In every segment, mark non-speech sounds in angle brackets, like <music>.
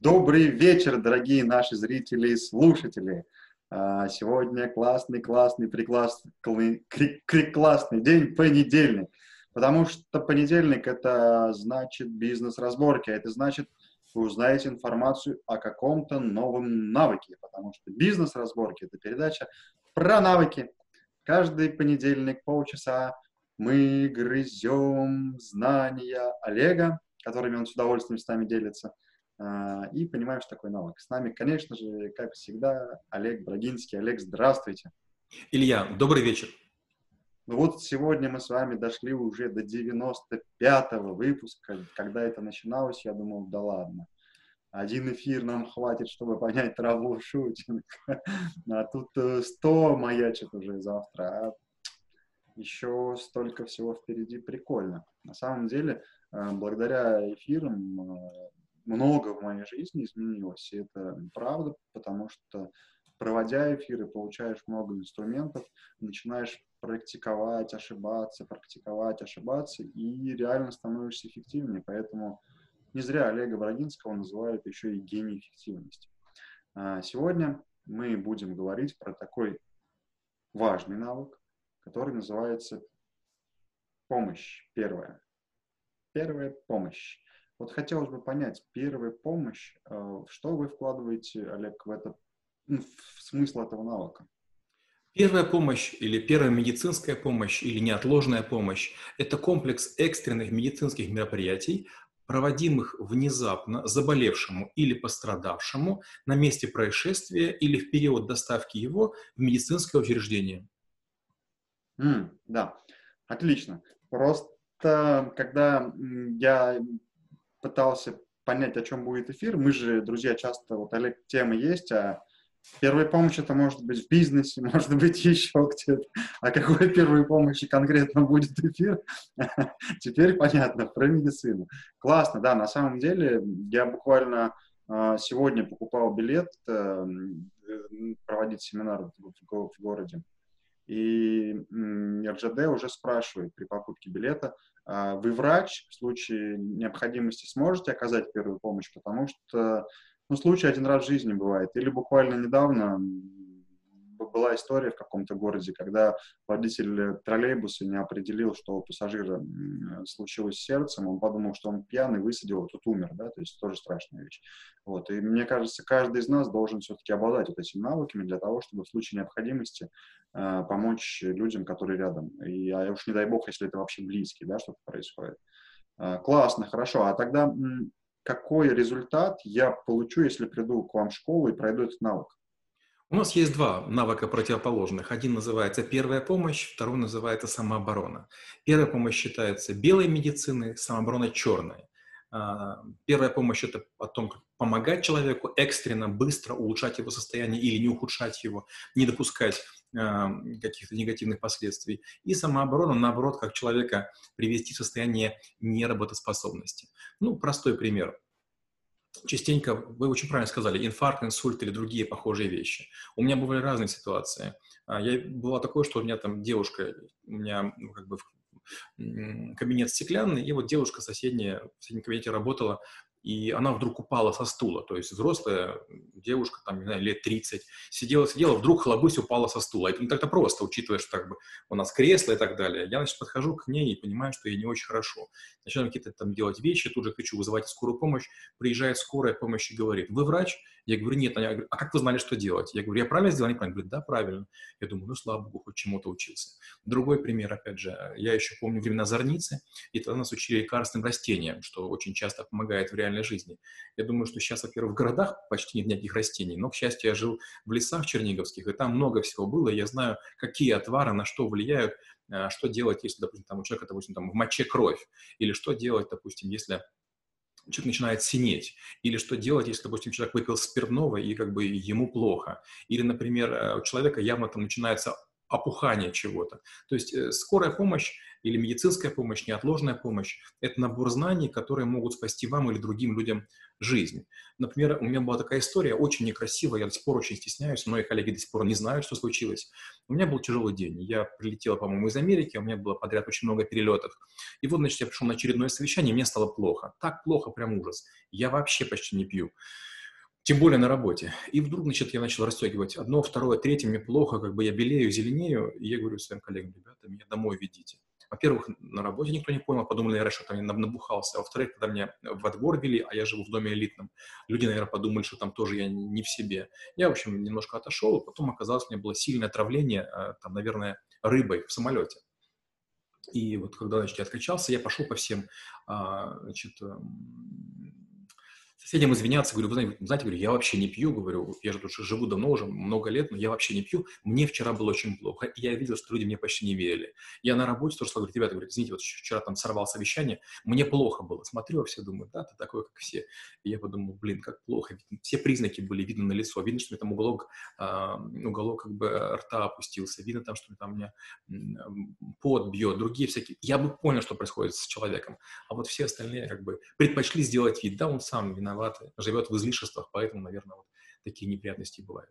Добрый вечер, дорогие наши зрители и слушатели. А, сегодня классный, классный, преклассный, классный день, понедельник. Потому что понедельник – это значит бизнес-разборки, это значит, вы узнаете информацию о каком-то новом навыке, потому что бизнес-разборки – это передача про навыки. Каждый понедельник полчаса мы грызем знания Олега, которыми он с удовольствием с нами делится – а, и понимаем, что такое навык. С нами, конечно же, как всегда, Олег Брагинский. Олег, здравствуйте. Илья, добрый вечер. Ну вот сегодня мы с вами дошли уже до 95-го выпуска. Когда это начиналось, я думал, да ладно. Один эфир нам хватит, чтобы понять травл-шутинг. А тут 100 э, маячит уже завтра. А еще столько всего впереди. Прикольно. На самом деле, э, благодаря эфирам э, много в моей жизни изменилось, и это правда, потому что проводя эфиры, получаешь много инструментов, начинаешь практиковать, ошибаться, практиковать, ошибаться, и реально становишься эффективнее. Поэтому не зря Олега Брагинского называют еще и гений эффективности. А, сегодня мы будем говорить про такой важный навык, который называется помощь первая. Первая помощь. Вот хотелось бы понять, первая помощь, э, что вы вкладываете, Олег, в это, ну, в смысл этого навыка? Первая помощь или первая медицинская помощь или неотложная помощь – это комплекс экстренных медицинских мероприятий, проводимых внезапно заболевшему или пострадавшему на месте происшествия или в период доставки его в медицинское учреждение. Mm, да, отлично. Просто когда я пытался понять, о чем будет эфир. Мы же, друзья, часто, вот, Олег, темы есть, а первая помощь это может быть в бизнесе, <laughs> может быть еще где-то. А какой первой помощи конкретно будет эфир? <laughs> Теперь понятно, про медицину. Классно, да, на самом деле я буквально а, сегодня покупал билет э, проводить семинар в городе. И РЖД уже спрашивает при покупке билета, а, вы врач, в случае необходимости сможете оказать первую помощь, потому что ну, случай один раз в жизни бывает. Или буквально недавно была история в каком-то городе, когда водитель троллейбуса не определил, что у пассажира случилось с сердцем, он подумал, что он пьяный, высадил, а тут умер, да, то есть тоже страшная вещь. Вот, и мне кажется, каждый из нас должен все-таки обладать вот этими навыками для того, чтобы в случае необходимости э, помочь людям, которые рядом. И а уж не дай бог, если это вообще близкий, да, что-то происходит. Э, классно, хорошо. А тогда какой результат я получу, если приду к вам в школу и пройду этот навык? У нас есть два навыка противоположных. Один называется первая помощь, второй называется самооборона. Первая помощь считается белой медициной, самооборона черной. А, первая помощь – это о том, как помогать человеку экстренно, быстро улучшать его состояние или не ухудшать его, не допускать а, каких-то негативных последствий. И самооборона, наоборот, как человека привести в состояние неработоспособности. Ну, простой пример – частенько, вы очень правильно сказали, инфаркт, инсульт или другие похожие вещи. У меня бывали разные ситуации. А, я, было такое, что у меня там девушка, у меня ну, как бы кабинет стеклянный, и вот девушка соседняя в соседнем кабинете работала, и она вдруг упала со стула, то есть взрослая девушка, там, не знаю, лет 30, сидела, сидела, вдруг хлобысь упала со стула. Это не так-то просто, учитывая, что как бы у нас кресло и так далее. Я, значит, подхожу к ней и понимаю, что ей не очень хорошо. Начинаю какие-то там делать вещи, тут же кричу вызывать скорую помощь, приезжает скорая помощь и говорит, вы врач? Я говорю, нет. Она а как вы знали, что делать? Я говорю, я правильно сделал, не правильно? Говорит, да, правильно. Я думаю, ну, слава богу, хоть чему-то учился. Другой пример, опять же, я еще помню времена зорницы, и тогда нас учили лекарственным растениям, что очень часто помогает в реальной жизни. Я думаю, что сейчас, во-первых, в городах почти нет никаких растений, но, к счастью, я жил в лесах черниговских, и там много всего было, я знаю, какие отвары на что влияют, а, что делать, если, допустим, там у человека, допустим, там в моче кровь, или что делать, допустим, если человек начинает синеть. Или что делать, если, допустим, человек выпил спиртного и как бы ему плохо. Или, например, э, у человека явно там начинается опухание чего-то. То есть э, скорая помощь или медицинская помощь, неотложная помощь – это набор знаний, которые могут спасти вам или другим людям жизнь. Например, у меня была такая история, очень некрасивая, я до сих пор очень стесняюсь, мои коллеги до сих пор не знают, что случилось. У меня был тяжелый день, я прилетела, по-моему, из Америки, у меня было подряд очень много перелетов. И вот, значит, я пришел на очередное совещание, и мне стало плохо. Так плохо, прям ужас. Я вообще почти не пью. Тем более на работе. И вдруг, значит, я начал расстегивать одно, второе, третье, мне плохо, как бы я белею, зеленею, и я говорю своим коллегам, ребята, меня домой ведите. Во-первых, на работе никто не понял, подумали, наверное, что там я набухался. А во-вторых, когда меня во двор вели, а я живу в доме элитном, люди, наверное, подумали, что там тоже я не в себе. Я, в общем, немножко отошел, потом оказалось, у меня было сильное отравление, э, там, наверное, рыбой в самолете. И вот когда, значит, я откачался, я пошел по всем, а, значит, эм, соседям извиняться, говорю, вы знаете, знаете, говорю, я вообще не пью, говорю, я же тут живу давно уже, много лет, но я вообще не пью, мне вчера было очень плохо, и я видел, что люди мне почти не верили. Я на работе тоже сказал, ребята, говорю, извините, вот вчера там сорвал совещание, мне плохо было, смотрю, а все думают, да, ты такой, как все. И я подумал, блин, как плохо, все признаки были видны на лицо, видно, что у меня там уголок, э, уголок как бы рта опустился, видно там, что там у меня пот бьет, другие всякие, я бы понял, что происходит с человеком, а вот все остальные как бы предпочли сделать вид, да, он сам виноват, виноват, живет в излишествах, поэтому, наверное, вот такие неприятности бывают.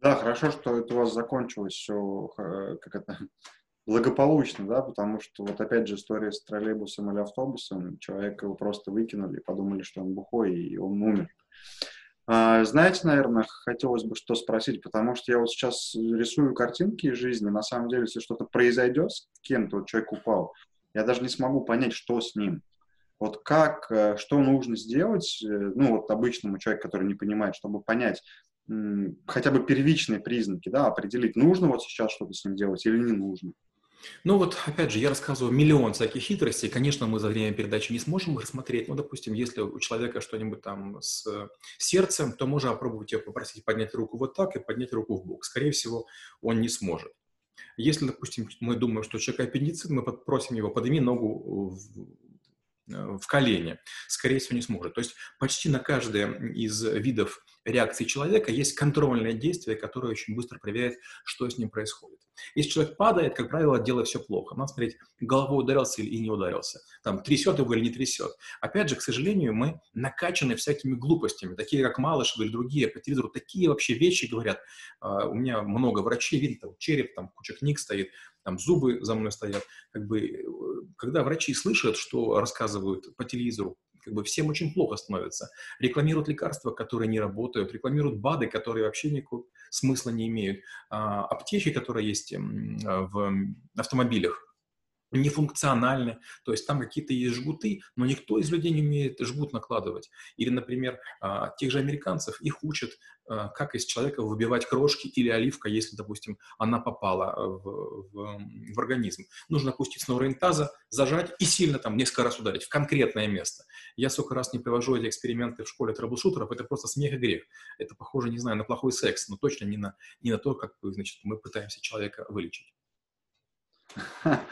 Да, хорошо, что это у вас закончилось все, э, как это, <laughs> благополучно, да, потому что вот опять же история с троллейбусом или автобусом, человека его просто выкинули, подумали, что он бухой, и он умер. А, знаете, наверное, хотелось бы что спросить, потому что я вот сейчас рисую картинки из жизни, на самом деле, если что-то произойдет с кем-то, вот человек упал, я даже не смогу понять, что с ним. Вот как, э, что нужно сделать, э, ну вот обычному человеку, который не понимает, чтобы понять хотя бы первичные признаки, да, определить, нужно вот сейчас что-то с ним делать или не нужно. Ну вот, опять же, я рассказываю миллион всяких хитростей. Конечно, мы за время передачи не сможем их рассмотреть. Ну, допустим, если у человека что-нибудь там с сердцем, то можно попробовать его попросить поднять руку вот так и поднять руку в бок. Скорее всего, он не сможет. Если, допустим, мы думаем, что у человека аппендицит, мы попросим его подними ногу в Э, в колени, скорее всего, не сможет. То есть почти на каждое из видов реакции человека есть контрольное действие, которое очень быстро проверяет, что с ним происходит. Если человек падает, как правило, дело все плохо. Надо смотреть, головой ударился или не ударился. Там, трясет его или не трясет. Опять же, к сожалению, мы накачаны всякими глупостями, такие как Малышев или другие по телевизору. Такие вообще вещи говорят. Uh, у меня много врачей, видно, там череп, там куча книг стоит там зубы за мной стоят. Как бы, э, когда врачи слышат, что рассказывают по телевизору, как бы всем очень плохо становится. Рекламируют лекарства, которые не работают, рекламируют БАДы, которые вообще никакого смысла не имеют. А, аптечки, которые есть в автомобилях, нефункциональны, то есть там какие-то есть жгуты, но никто из людей не умеет жгут накладывать. Или, например, а, тех же американцев, их учат, а, как из человека выбивать крошки или оливка, если, допустим, она попала в, в, в организм. Нужно пустить с таза, зажать и сильно там несколько раз ударить в конкретное место. Я сколько раз не привожу эти эксперименты в школе трэблшутеров, это просто смех и грех. Это похоже, не знаю, на плохой секс, но точно не на, не на то, как значит, мы пытаемся человека вылечить. <laughs>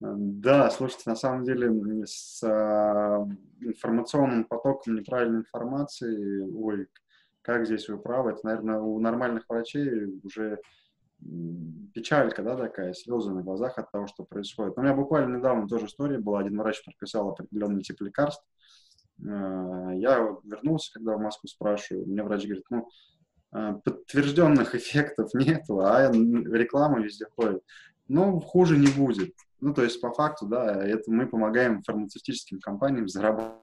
Да, слушайте, на самом деле с а, информационным потоком неправильной информации, ой, как здесь вы правы, это, наверное, у нормальных врачей уже печалька, да, такая, слезы на глазах от того, что происходит. у меня буквально недавно тоже история была, один врач прописал определенный тип лекарств, а, я вернулся, когда в Москву спрашиваю, мне врач говорит, ну, а, подтвержденных эффектов нету, а реклама везде ходит но хуже не будет. Ну, то есть, по факту, да, это мы помогаем фармацевтическим компаниям зарабатывать.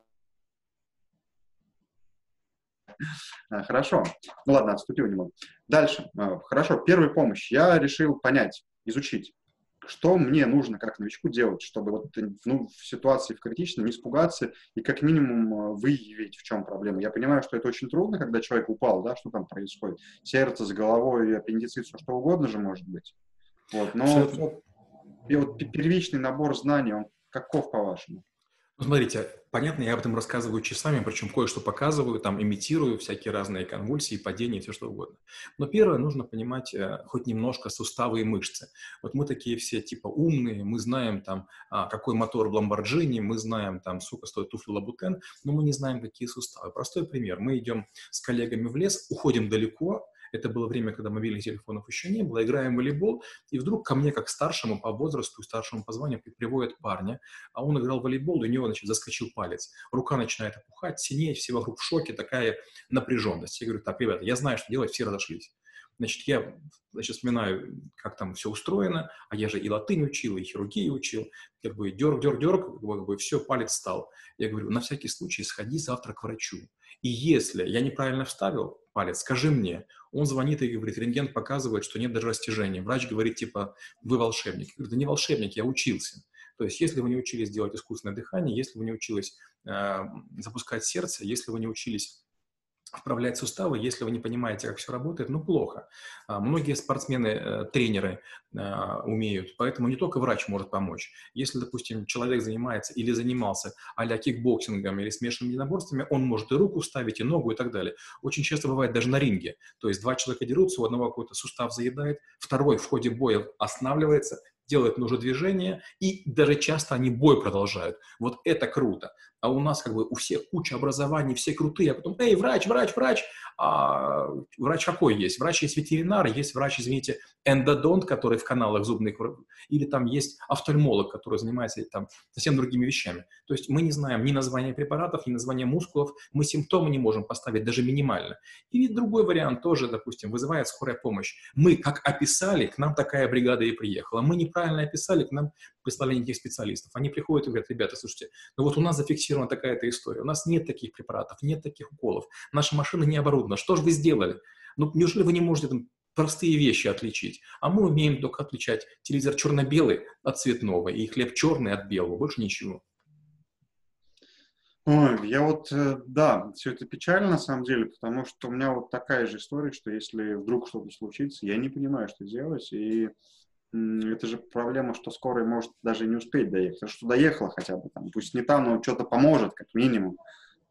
А, хорошо. Ну ладно, отступил немного. Дальше. А, хорошо, первая помощь. Я решил понять, изучить, что мне нужно как новичку делать, чтобы вот, ну, в ситуации в критичной не испугаться и как минимум а, выявить, в чем проблема. Я понимаю, что это очень трудно, когда человек упал, да, что там происходит. Сердце с головой, аппендицит, все что угодно же может быть. Вот, но и вот первичный набор знаний, он каков, по-вашему? Ну, смотрите, понятно, я об этом рассказываю часами, причем кое-что показываю, там имитирую всякие разные конвульсии, падения, все что угодно. Но первое, нужно понимать э, хоть немножко суставы и мышцы. Вот мы такие все типа умные, мы знаем там, а, какой мотор в Ламборджини, мы знаем там, сколько стоит туфли Лабутен, но мы не знаем, какие суставы. Простой пример. Мы идем с коллегами в лес, уходим далеко, Это было время, когда мобильных телефонов еще не было. Играем в волейбол, и вдруг ко мне, как старшему по возрасту, старшему по званию, приводят парня, а он играл в волейбол, у него, значит, заскочил палец. Рука начинает опухать, синеть, все вокруг в шоке, такая напряженность. Я говорю, так, ребята, я знаю, что делать, все разошлись. Значит, я значит, вспоминаю, как там все устроено, а я же и латынь учил, и хирургию учил, как бы дерг, дерг, дерг, как бы все, палец стал. Я говорю, на всякий случай сходи завтра к врачу. И если я неправильно вставил палец, скажи мне. Он звонит и говорит, рентген показывает, что нет даже растяжения. Врач говорит, типа, вы волшебник. Я говорю, да не волшебник, я учился. То есть, если вы не учились делать искусственное дыхание, если вы не учились э, запускать сердце, если вы не учились вправлять суставы, если вы не понимаете, как все работает, ну, плохо. А, многие спортсмены, э, тренеры а, умеют, поэтому не только врач может помочь. Если, допустим, человек занимается или занимался а кикбоксингом или смешанными единоборствами, он может и руку ставить, и ногу, и так далее. Очень часто бывает даже на ринге. То есть два человека дерутся, у одного какой-то сустав заедает, второй в ходе боя останавливается, делает нужное движение, и даже часто они бой продолжают. Вот это круто. А у нас как бы у всех куча образований, все крутые, а потом, эй, врач, врач, врач, а врач какой есть? Врач есть ветеринар, есть врач, извините, эндодонт, который в каналах зубных, или там есть офтальмолог, который занимается там совсем другими вещами. То есть мы не знаем ни названия препаратов, ни названия мускулов, мы симптомы не можем поставить даже минимально. И другой вариант тоже, допустим, вызывает скорая помощь. Мы как описали, к нам такая бригада и приехала. Мы неправильно описали, к нам прислали никаких специалистов. Они приходят и говорят, ребята, слушайте, ну вот у нас зафиксирована такая-то история, у нас нет таких препаратов, нет таких уколов, наша машина не оборудована, что же вы сделали? Ну, неужели вы не можете там простые вещи отличить. А мы умеем только отличать телевизор черно-белый от цветного и хлеб черный от белого, больше ничего. Ой, я вот, э, да, все это печально на самом деле, потому что у меня вот такая же история, что если вдруг что-то случится, я не понимаю, что делать, и это же проблема, что скорая может даже не успеть доехать. А что доехала хотя бы там, пусть не там, но что-то поможет, как минимум.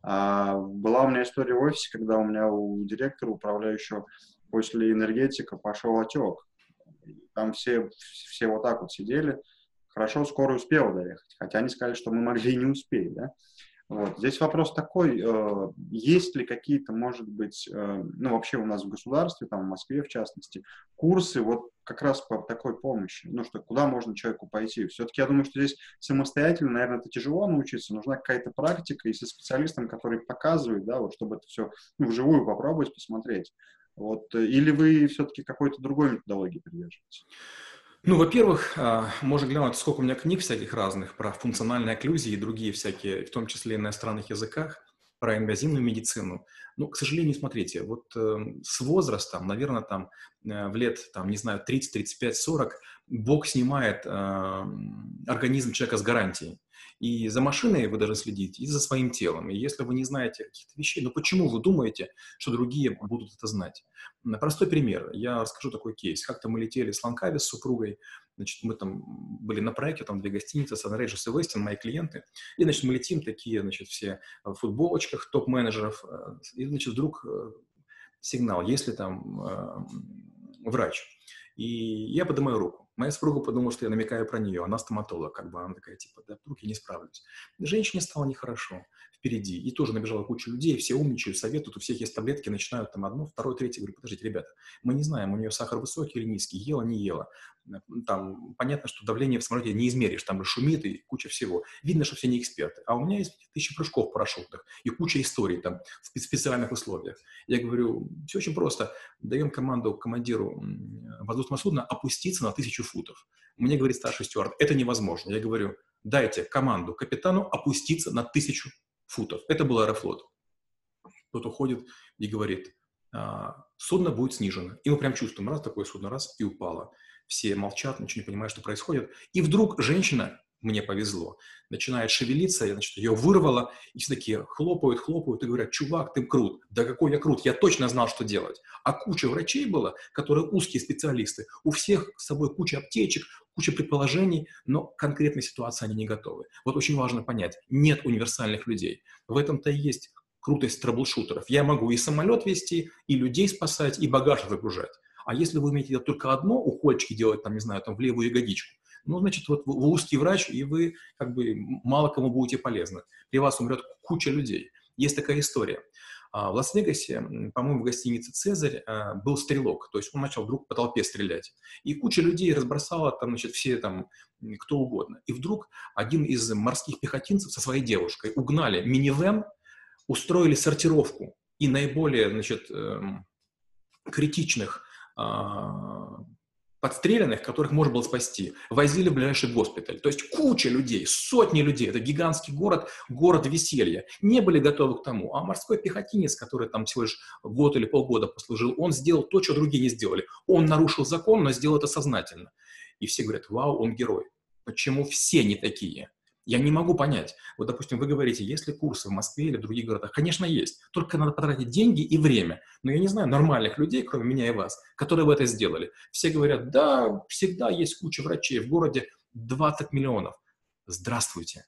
А, была у меня история в офисе, когда у меня у директора, управляющего после энергетика, пошел отек. Там все, все вот так вот сидели. Хорошо, скорая успела доехать. Хотя они сказали, что мы могли и не успеть, да. Вот. Здесь вопрос такой, э, есть ли какие-то, может быть, э, ну, вообще у нас в государстве, там, в Москве, в частности, курсы вот как раз по такой помощи, ну, что куда можно человеку пойти. Все-таки я думаю, что здесь самостоятельно, наверное, это тяжело научиться, нужна какая-то практика, и со специалистом, который показывает, да, вот, чтобы это все ну, вживую попробовать, посмотреть. Вот. Или вы все-таки какой-то другой методологии придерживаетесь? Ну, во-первых, а, можно глянуть, сколько у меня книг всяких разных про функциональные окклюзии и другие всякие, в том числе и на иностранных языках, про инвазивную медицину. Ну, к сожалению, смотрите, вот э, с возрастом, наверное, там э, в лет, там, не знаю, 30, 35, 40, Бог снимает э, организм человека с гарантией. И за машиной вы должны следить, и за своим телом. И если вы не знаете каких-то вещей, ну почему вы думаете, что другие будут это знать? Простой пример. Я расскажу такой кейс. Как-то мы летели с Ланкави с супругой, значит, мы там были на проекте, там две гостиницы, Рейджес и Вестин, мои клиенты. И, значит, мы летим такие, значит, все в футболочках топ-менеджеров. Э, и, значит, вдруг э, сигнал, если там э, врач. И я поднимаю руку. Моя супруга подумала, что я намекаю про нее. Она стоматолог, как бы она такая, типа, да, вдруг я не справлюсь. Женщине стало нехорошо впереди. И тоже набежала куча людей, все умничают, советуют, у всех есть таблетки, начинают там одно, второе, третье. Говорю, подождите, ребята, мы не знаем, у нее сахар высокий или низкий, ела, не ела. Там понятно, что давление в самолете не измеришь, там шумит и куча всего. Видно, что все не эксперты. А у меня есть тысячи прыжков парашютных и куча историй там в специальных условиях. Я говорю, все очень просто. Даем команду командиру воздушного судна опуститься на тысячу футов. Мне говорит старший стюард, это невозможно. Я говорю, дайте команду капитану опуститься на тысячу футов. Это был аэрофлот. Кто-то уходит и говорит, «А, судно будет снижено. И мы прям чувствуем, раз такое судно, раз, и упало. Все молчат, ничего не понимают, что происходит. И вдруг женщина, мне повезло, начинает шевелиться, я, значит, ее вырвало, и все такие хлопают, хлопают и говорят, чувак, ты крут. Да какой я крут, я точно знал, что делать. А куча врачей было, которые узкие специалисты. У всех с собой куча аптечек, куча предположений, но к конкретной ситуации они не готовы. Вот очень важно понять, нет универсальных людей. В этом-то и есть крутость трэблшутеров. Я могу и самолет вести, и людей спасать, и багаж загружать. А если вы умеете делать только одно, укольчики делать, там, не знаю, там, в левую ягодичку, ну, значит, вот вы узкий врач, и вы как бы мало кому будете полезны. При вас умрет куча людей. Есть такая история. А в Лас-Вегасе, по-моему, в гостинице «Цезарь» а, был стрелок, то есть он начал вдруг по толпе стрелять. И куча людей разбросала там, значит, все там, кто угодно. И вдруг один из морских пехотинцев со своей девушкой угнали минивэн, устроили сортировку и наиболее, значит, эм, критичных а, подстреленных, которых можно было спасти, возили в ближайший госпиталь. То есть куча людей, сотни людей, это гигантский город, город веселья, не были готовы к тому. А морской пехотинец, который там всего лишь год или полгода послужил, он сделал то, что другие не сделали. Он нарушил закон, но сделал это сознательно. И все говорят, вау, он герой. Почему все не такие? Я не могу понять. Вот, допустим, вы говорите, есть ли курсы в Москве или в других городах? Конечно, есть. Только надо потратить деньги и время. Но я не знаю нормальных людей, кроме меня и вас, которые бы это сделали. Все говорят, да, всегда есть куча врачей. В городе 20 миллионов. Здравствуйте.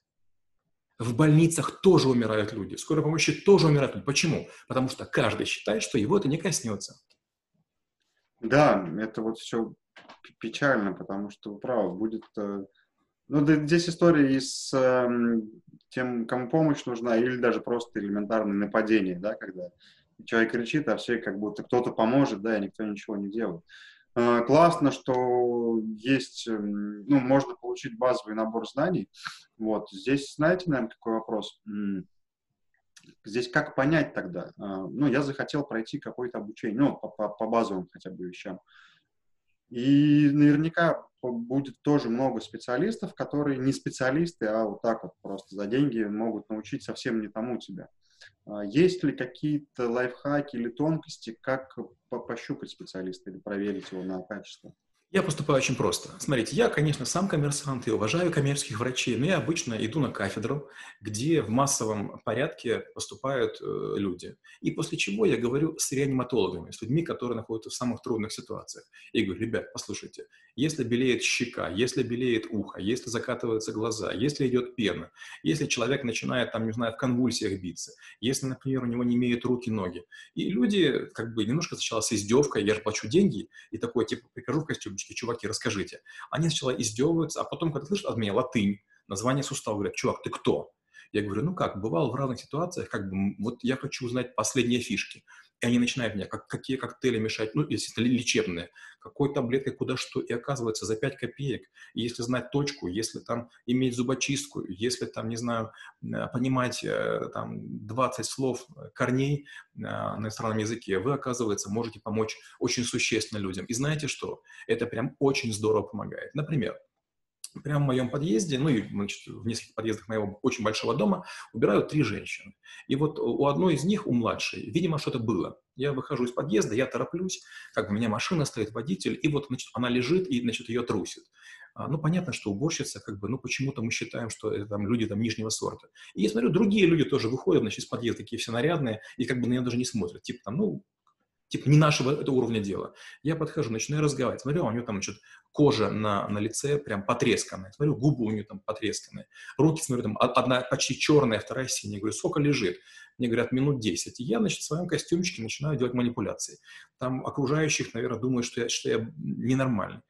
В больницах тоже умирают люди. В скорой помощи тоже умирают люди. Почему? Потому что каждый считает, что его это не коснется. Да, это вот все печально, потому что, право, будет э, ну, здесь история и с э, тем, кому помощь нужна, или даже просто элементарное нападение, да, когда человек кричит, а все как будто кто-то поможет, да, и никто ничего не делает. Э, классно, что есть, э, ну, можно получить базовый набор знаний. Вот, здесь, знаете, наверное, какой вопрос? Здесь как понять тогда? Э, ну, я захотел пройти какое-то обучение, ну, по, по, по базовым хотя бы вещам. И наверняка будет тоже много специалистов, которые не специалисты, а вот так вот просто за деньги могут научить совсем не тому тебя. А есть ли какие-то лайфхаки или тонкости, как пощупать специалиста или проверить его на качество? Я поступаю очень просто. Смотрите, я, конечно, сам коммерсант и уважаю коммерческих врачей, но я обычно иду на кафедру, где в массовом порядке поступают э, люди. И после чего я говорю с реаниматологами, с людьми, которые находятся в самых трудных ситуациях. И говорю, ребят, послушайте, если белеет щека, если белеет ухо, если закатываются глаза, если идет пена, если человек начинает, там, не знаю, в конвульсиях биться, если, например, у него не имеют руки, ноги. И люди, как бы, немножко сначала с издевкой, я же плачу деньги, и такой, типа, прихожу в костюм, русские чуваки, расскажите. Они сначала издевываются, а потом, когда слышат от меня латынь, название сустава, говорят, чувак, ты кто? Я говорю, ну как, бывал в разных ситуациях, как бы, вот я хочу узнать последние фишки. И они начинают меня, как, какие коктейли мешать, ну, естественно, лечебные, какой таблеткой куда что. И оказывается, за 5 копеек, если знать точку, если там иметь зубочистку, если там, не знаю, э, понимать э, там 20 слов э, корней на иностранном языке, вы, оказывается, можете помочь очень существенно людям. И знаете что? Это прям очень здорово помогает. Например, прямо в моем подъезде, ну и значит, в нескольких подъездах моего очень большого дома, убирают три женщины. И вот у одной из них, у младшей, видимо, что-то было. Я выхожу из подъезда, я тороплюсь, как бы у меня машина стоит, водитель, и вот, значит, она лежит, и, значит, ее трусит. А, ну, понятно, что уборщица, как бы, ну, почему-то мы считаем, что это там люди там нижнего сорта. И я смотрю, другие люди тоже выходят, значит, из подъезда, такие все нарядные, и как бы на нее даже не смотрят. Типа там, ну, типа не нашего это уровня дела. Я подхожу, начинаю разговаривать, смотрю, а у нее там, значит, кожа на, на лице прям потресканная, смотрю, губы у нее там потресканные, руки, смотрю, там одна почти черная, вторая синяя, говорю, сколько лежит? Мне говорят, минут 10. И я, значит, в своем костюмчике начинаю делать манипуляции. Там окружающих, наверное, думают, что я, что я ненормальный.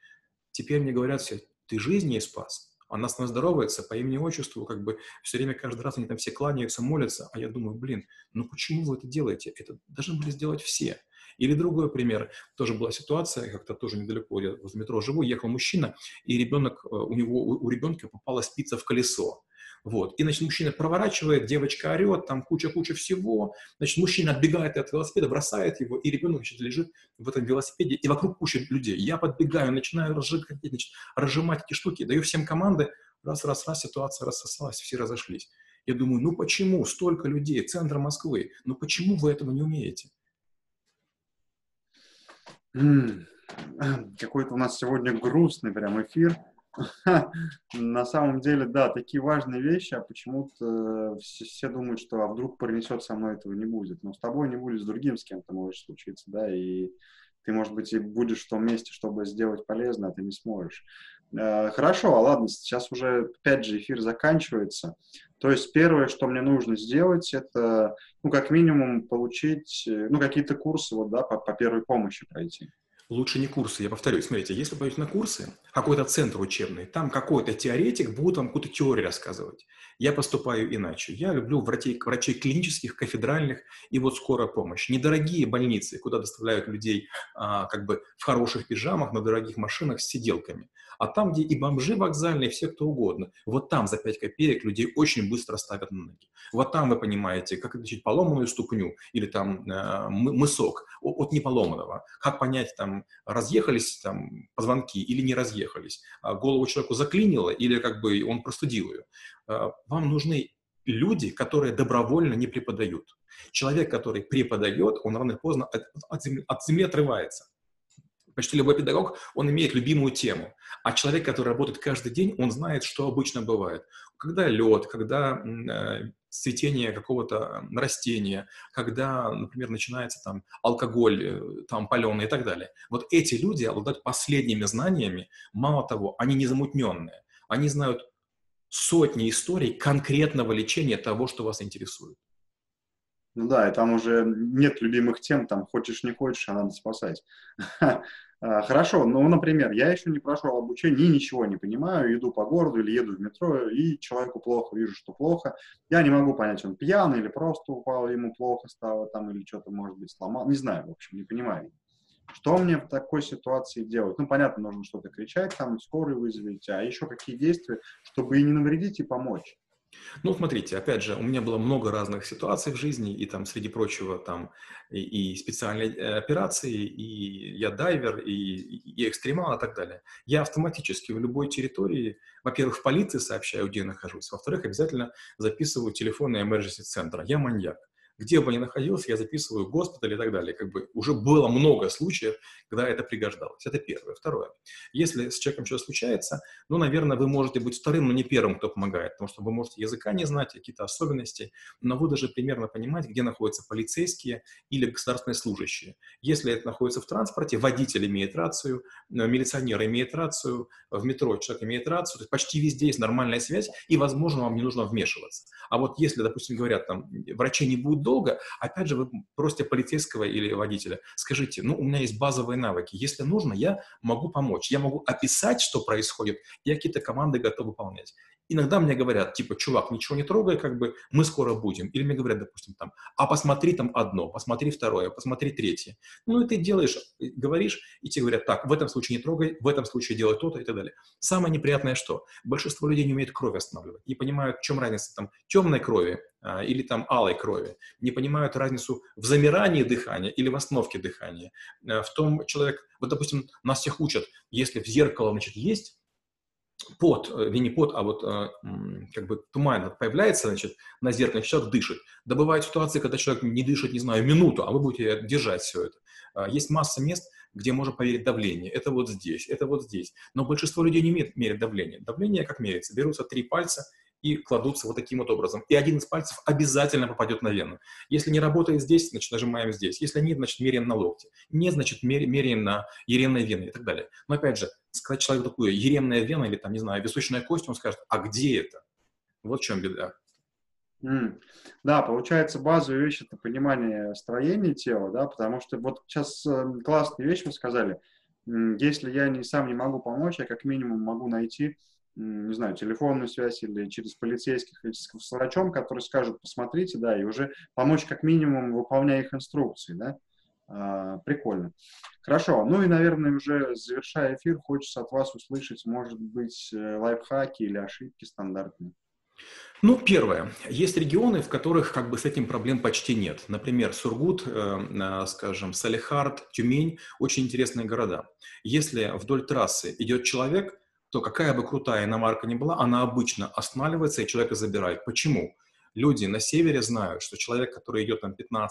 Теперь мне говорят все, ты жизнь ей спас. Она с нами здоровается по имени-отчеству, как бы все время, каждый раз они там все кланяются, молятся, а я думаю, блин, ну почему вы это делаете? Это должны были сделать все. Или другой пример. Тоже была ситуация, как-то тоже недалеко, я в метро живу, ехал мужчина, и ребенок, э, у него, у, у ребенка попала спица в колесо. Вот. И, значит, мужчина проворачивает, девочка орет, там куча-куча всего. Значит, мужчина отбегает от велосипеда, бросает его, и ребенок, значит, лежит в этом велосипеде, и вокруг куча людей. Я подбегаю, начинаю разжигать, значит, разжимать эти штуки, даю всем команды, раз-раз-раз, ситуация рассосалась, все разошлись. Я думаю, ну почему столько людей, центр Москвы, ну почему вы этого не умеете? Какой-то у нас сегодня грустный прям эфир. <laughs> На самом деле, да, такие важные вещи, а почему-то все, все думают, что а вдруг принесет со мной этого не будет. Но с тобой не будет, с другим с кем-то может случиться, да, и ты, может быть, и будешь в том месте, чтобы сделать полезно, а ты не сможешь. Э, хорошо, а ладно, сейчас уже, опять же, эфир заканчивается. То есть первое, что мне нужно сделать, это, ну, как минимум, получить, э, ну, какие-то курсы, вот, да, по, по первой помощи пройти. Лучше не курсы, я повторюсь. Смотрите, если вы пойдете на курсы, какой-то центр учебный, там какой-то теоретик будет вам какую-то теорию рассказывать. Я поступаю иначе. Я люблю врачей, врачей клинических, кафедральных и вот скорая помощь. Недорогие больницы, куда доставляют людей а, как бы в хороших пижамах, на дорогих машинах с сиделками. А там, где и бомжи вокзальные, все кто угодно, вот там за 5 копеек людей очень быстро ставят на ноги. Вот там вы понимаете, как отличить поломанную ступню или там э, мысок от неполоманного. Как понять, там, разъехались там позвонки или не разъехались. А голову человеку заклинило или как бы он простудил ее. Э, вам нужны люди, которые добровольно не преподают. Человек, который преподает, он рано или поздно от, от, земли, от земли отрывается. Почти любой педагог, он имеет любимую тему. А человек, который работает каждый день, он знает, что обычно бывает. Когда лед, когда э, цветение какого-то растения, когда, например, начинается там алкоголь, э, там паленый и так далее. Вот эти люди обладают последними знаниями. Мало того, они незамутненные. Они знают сотни историй конкретного лечения того, что вас интересует. Ну да, и там уже нет любимых тем, там хочешь не хочешь, а надо спасать. <laughs> А, хорошо, ну, например, я еще не прошел обучение, ничего не понимаю, иду по городу или еду в метро, и человеку плохо, вижу, что плохо. Я не могу понять, он пьяный или просто упал, ему плохо стало там, или что-то, может быть, сломал. Не знаю, в общем, не понимаю. Что мне в такой ситуации делать? Ну, понятно, нужно что-то кричать, там, скорую вызвать, а еще какие действия, чтобы и не навредить, и помочь. Ну, смотрите, опять же, у меня было много разных ситуаций в жизни, и там, среди прочего, там и, и специальные э, операции, и я дайвер, и, и экстремал, и так далее. Я автоматически в любой территории, во-первых, в полиции сообщаю, где я нахожусь, во-вторых, обязательно записываю телефонный emergency центра. Я маньяк где бы ни находился, я записываю госпиталь и так далее. Как бы уже было много случаев, когда это пригождалось. Это первое. Второе. Если с человеком что-то случается, ну, наверное, вы можете быть вторым, но не первым, кто помогает, потому что вы можете языка не знать, какие-то особенности, но вы даже примерно понимаете, где находятся полицейские или государственные служащие. Если это находится в транспорте, водитель имеет рацию, э, милиционер имеет рацию, в метро человек имеет рацию, то есть почти везде есть нормальная связь, и, возможно, вам не нужно вмешиваться. А вот если, допустим, говорят, там, врачи не будут долго, опять же, вы просите полицейского или водителя, скажите, ну, у меня есть базовые навыки, если нужно, я могу помочь, я могу описать, что происходит, я какие-то команды готов выполнять. Иногда мне говорят, типа, чувак, ничего не трогай, как бы, мы скоро будем. Или мне говорят, допустим, там, а посмотри там одно, посмотри второе, посмотри третье. Ну, и ты делаешь, говоришь, и тебе говорят, так, в этом случае не трогай, в этом случае делай то-то и так далее. Самое неприятное что? Большинство людей не умеет кровь останавливать, не понимают, в чем разница там темной крови а, или там алой крови, не понимают разницу в замирании дыхания или в остановке дыхания. А, в том человек, вот, допустим, нас всех учат, если в зеркало, значит, есть пот, э, не пот, а вот э, как бы туман появляется, значит, на зеркале, человек дышит. Да бывают ситуации, когда человек не дышит, не знаю, минуту, а вы будете держать все это. А, есть масса мест, где можно померить давление. Это вот здесь, это вот здесь. Но большинство людей не мерить давление. Давление как меряется? Берутся три пальца и кладутся вот таким вот образом. И один из пальцев обязательно попадет на вену. Если не работает здесь, значит, нажимаем здесь. Если нет, значит, меряем на локте. Нет, значит, меряем на еремной вены и так далее. Но опять же, сказать человеку такую еремная вена или там, не знаю, височная кость, он скажет, а где это? Вот в чем беда. Mm. Да, получается, базовая вещь – это понимание строения тела, да, потому что вот сейчас э, классную вещь вы сказали. Если я не, сам не могу помочь, я как минимум могу найти не знаю, телефонную связь или через полицейских, или с врачом, который скажет, посмотрите, да, и уже помочь как минимум, выполняя их инструкции, да. А, прикольно. Хорошо. Ну и, наверное, уже завершая эфир, хочется от вас услышать, может быть, э, лайфхаки или ошибки стандартные. Ну, первое. Есть регионы, в которых как бы с этим проблем почти нет. Например, Сургут, э скажем, Салихард, Тюмень – очень интересные города. Если вдоль трассы идет человек, то какая бы крутая иномарка ни была, она обычно останавливается и человека забирает. Почему? Люди на севере знают, что человек, который идет там 15-20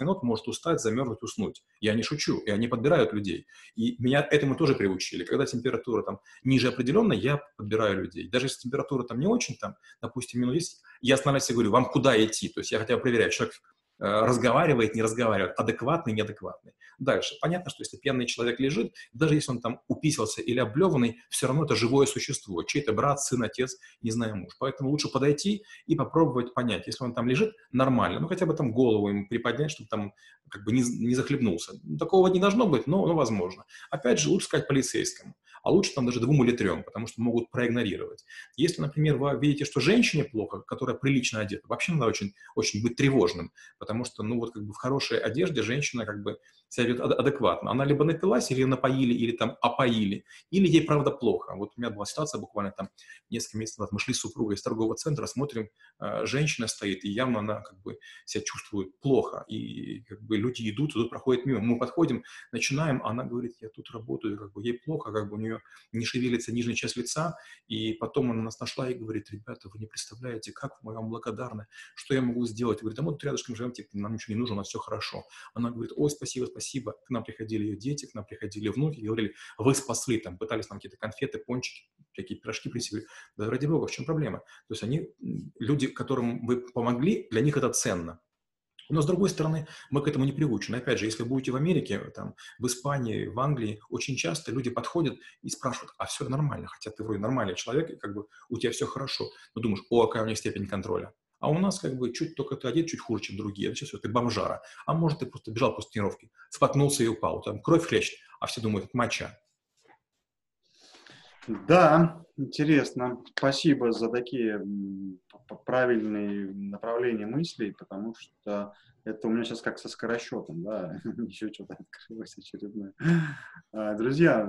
минут, может устать, замерзнуть, уснуть. Я не шучу, и они подбирают людей. И меня этому тоже приучили. Когда температура там ниже определенной, я подбираю людей. Даже если температура там не очень, там, допустим, минус 10, я останавливаюсь и говорю, вам куда идти? То есть я хотя бы проверяю, человек разговаривает, не разговаривает, адекватный, неадекватный. Дальше. Понятно, что если пьяный человек лежит, даже если он там уписался или облеванный, все равно это живое существо, чей-то брат, сын, отец, не знаю, муж. Поэтому лучше подойти и попробовать понять, если он там лежит, нормально, ну хотя бы там голову ему приподнять, чтобы там как бы не, не захлебнулся. Такого не должно быть, но, но возможно. Опять же, лучше сказать полицейскому а лучше там даже двум или трем, потому что могут проигнорировать. Если, например, вы видите, что женщине плохо, которая прилично одета, вообще надо очень, очень быть тревожным, потому что, ну, вот как бы в хорошей одежде женщина как бы себя ведет адекватно. Она либо напилась, или напоили, или там опоили, или ей, правда, плохо. Вот у меня была ситуация буквально там несколько месяцев назад. Мы шли с супругой из торгового центра, смотрим, э, женщина стоит, и явно она как бы себя чувствует плохо. И как бы люди идут, идут, проходят мимо. Мы подходим, начинаем, она говорит, я тут работаю, как бы ей плохо, как бы у нее не шевелится нижняя часть лица. И потом она нас нашла и говорит, ребята, вы не представляете, как мы вам благодарны, что я могу сделать. Говорит, а мы тут рядышком живем, типа, нам ничего не нужно, у нас все хорошо. Она говорит, ой, спасибо, спасибо спасибо. К нам приходили ее дети, к нам приходили внуки, говорили, вы спасли, там, пытались нам какие-то конфеты, пончики, всякие пирожки принесли. Да ради бога, в чем проблема? То есть они, люди, которым вы помогли, для них это ценно. Но, с другой стороны, мы к этому не приучены. Опять же, если будете в Америке, там, в Испании, в Англии, очень часто люди подходят и спрашивают, а все нормально, хотя ты вроде нормальный человек, и как бы у тебя все хорошо. Но думаешь, о, какая у них степень контроля. А у нас как бы чуть только ты одет чуть хуже, чем другие. Сейчас ты бомжара. А может, ты просто бежал после тренировки, споткнулся и упал. Там кровь хлещет, а все думают, это моча. Да, интересно. Спасибо за такие правильные направления мыслей, потому что это у меня сейчас как со скоросчетом, да, <laughs> еще что-то открылось очередное. А, друзья,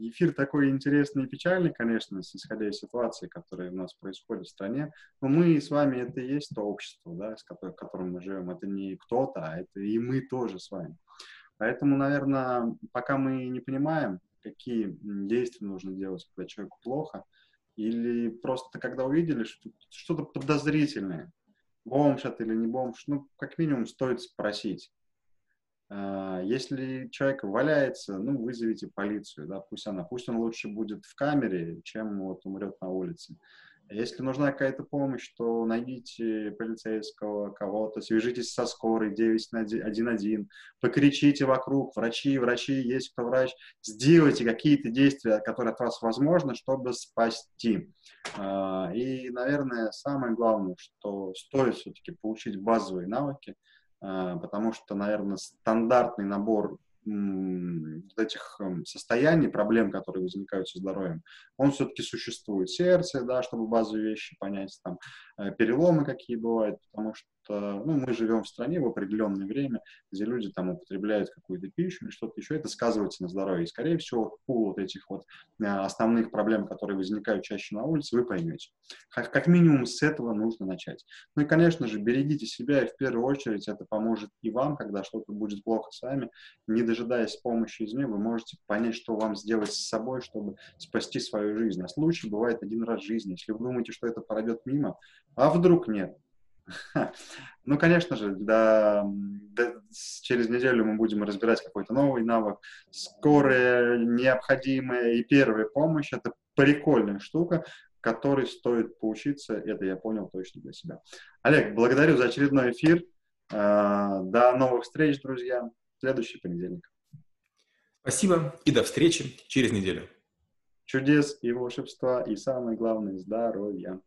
эфир такой интересный и печальный, конечно, исходя из ситуации, которая у нас происходит в стране, но мы с вами, это и есть то общество, да, с которым, мы живем, это не кто-то, а это и мы тоже с вами. Поэтому, наверное, пока мы не понимаем, какие действия нужно делать, когда человеку плохо, или просто когда увидели что что-то подозрительное, бомж это или не бомж, ну, как минимум стоит спросить. А, если человек валяется, ну, вызовите полицию, да, пусть она, пусть он лучше будет в камере, чем вот умрет на улице. Если нужна какая-то помощь, то найдите полицейского, кого-то, свяжитесь со скорой 911, покричите вокруг, врачи, врачи, есть кто врач, сделайте какие-то действия, которые от вас возможны, чтобы спасти. А, и, наверное, самое главное, что стоит все-таки получить базовые навыки, а, потому что, наверное, стандартный набор этих эм, состояний, проблем, которые возникают со здоровьем, он все-таки существует. Сердце, да, чтобы базовые вещи понять, там, э, переломы какие бывают, потому что ну, мы живем в стране в определенное время, где люди там употребляют какую-то пищу или что-то еще, это сказывается на здоровье. И, скорее всего, пул вот этих вот э, основных проблем, которые возникают чаще на улице, вы поймете. Как, как минимум с этого нужно начать. Ну и, конечно же, берегите себя, и в первую очередь это поможет и вам, когда что-то будет плохо с вами. Не дожидаясь помощи из нее, вы можете понять, что вам сделать с собой, чтобы спасти свою жизнь. А случай бывает один раз в жизни. Если вы думаете, что это пройдет мимо, а вдруг нет, ну, конечно же, да, да, через неделю мы будем разбирать какой-то новый навык. Скорая, необходимая и первая помощь — это прикольная штука, которой стоит поучиться. Это я понял точно для себя. Олег, благодарю за очередной эфир. А, до новых встреч, друзья. Следующий понедельник. Спасибо и до встречи через неделю. Чудес и волшебства, и самое главное, здоровья.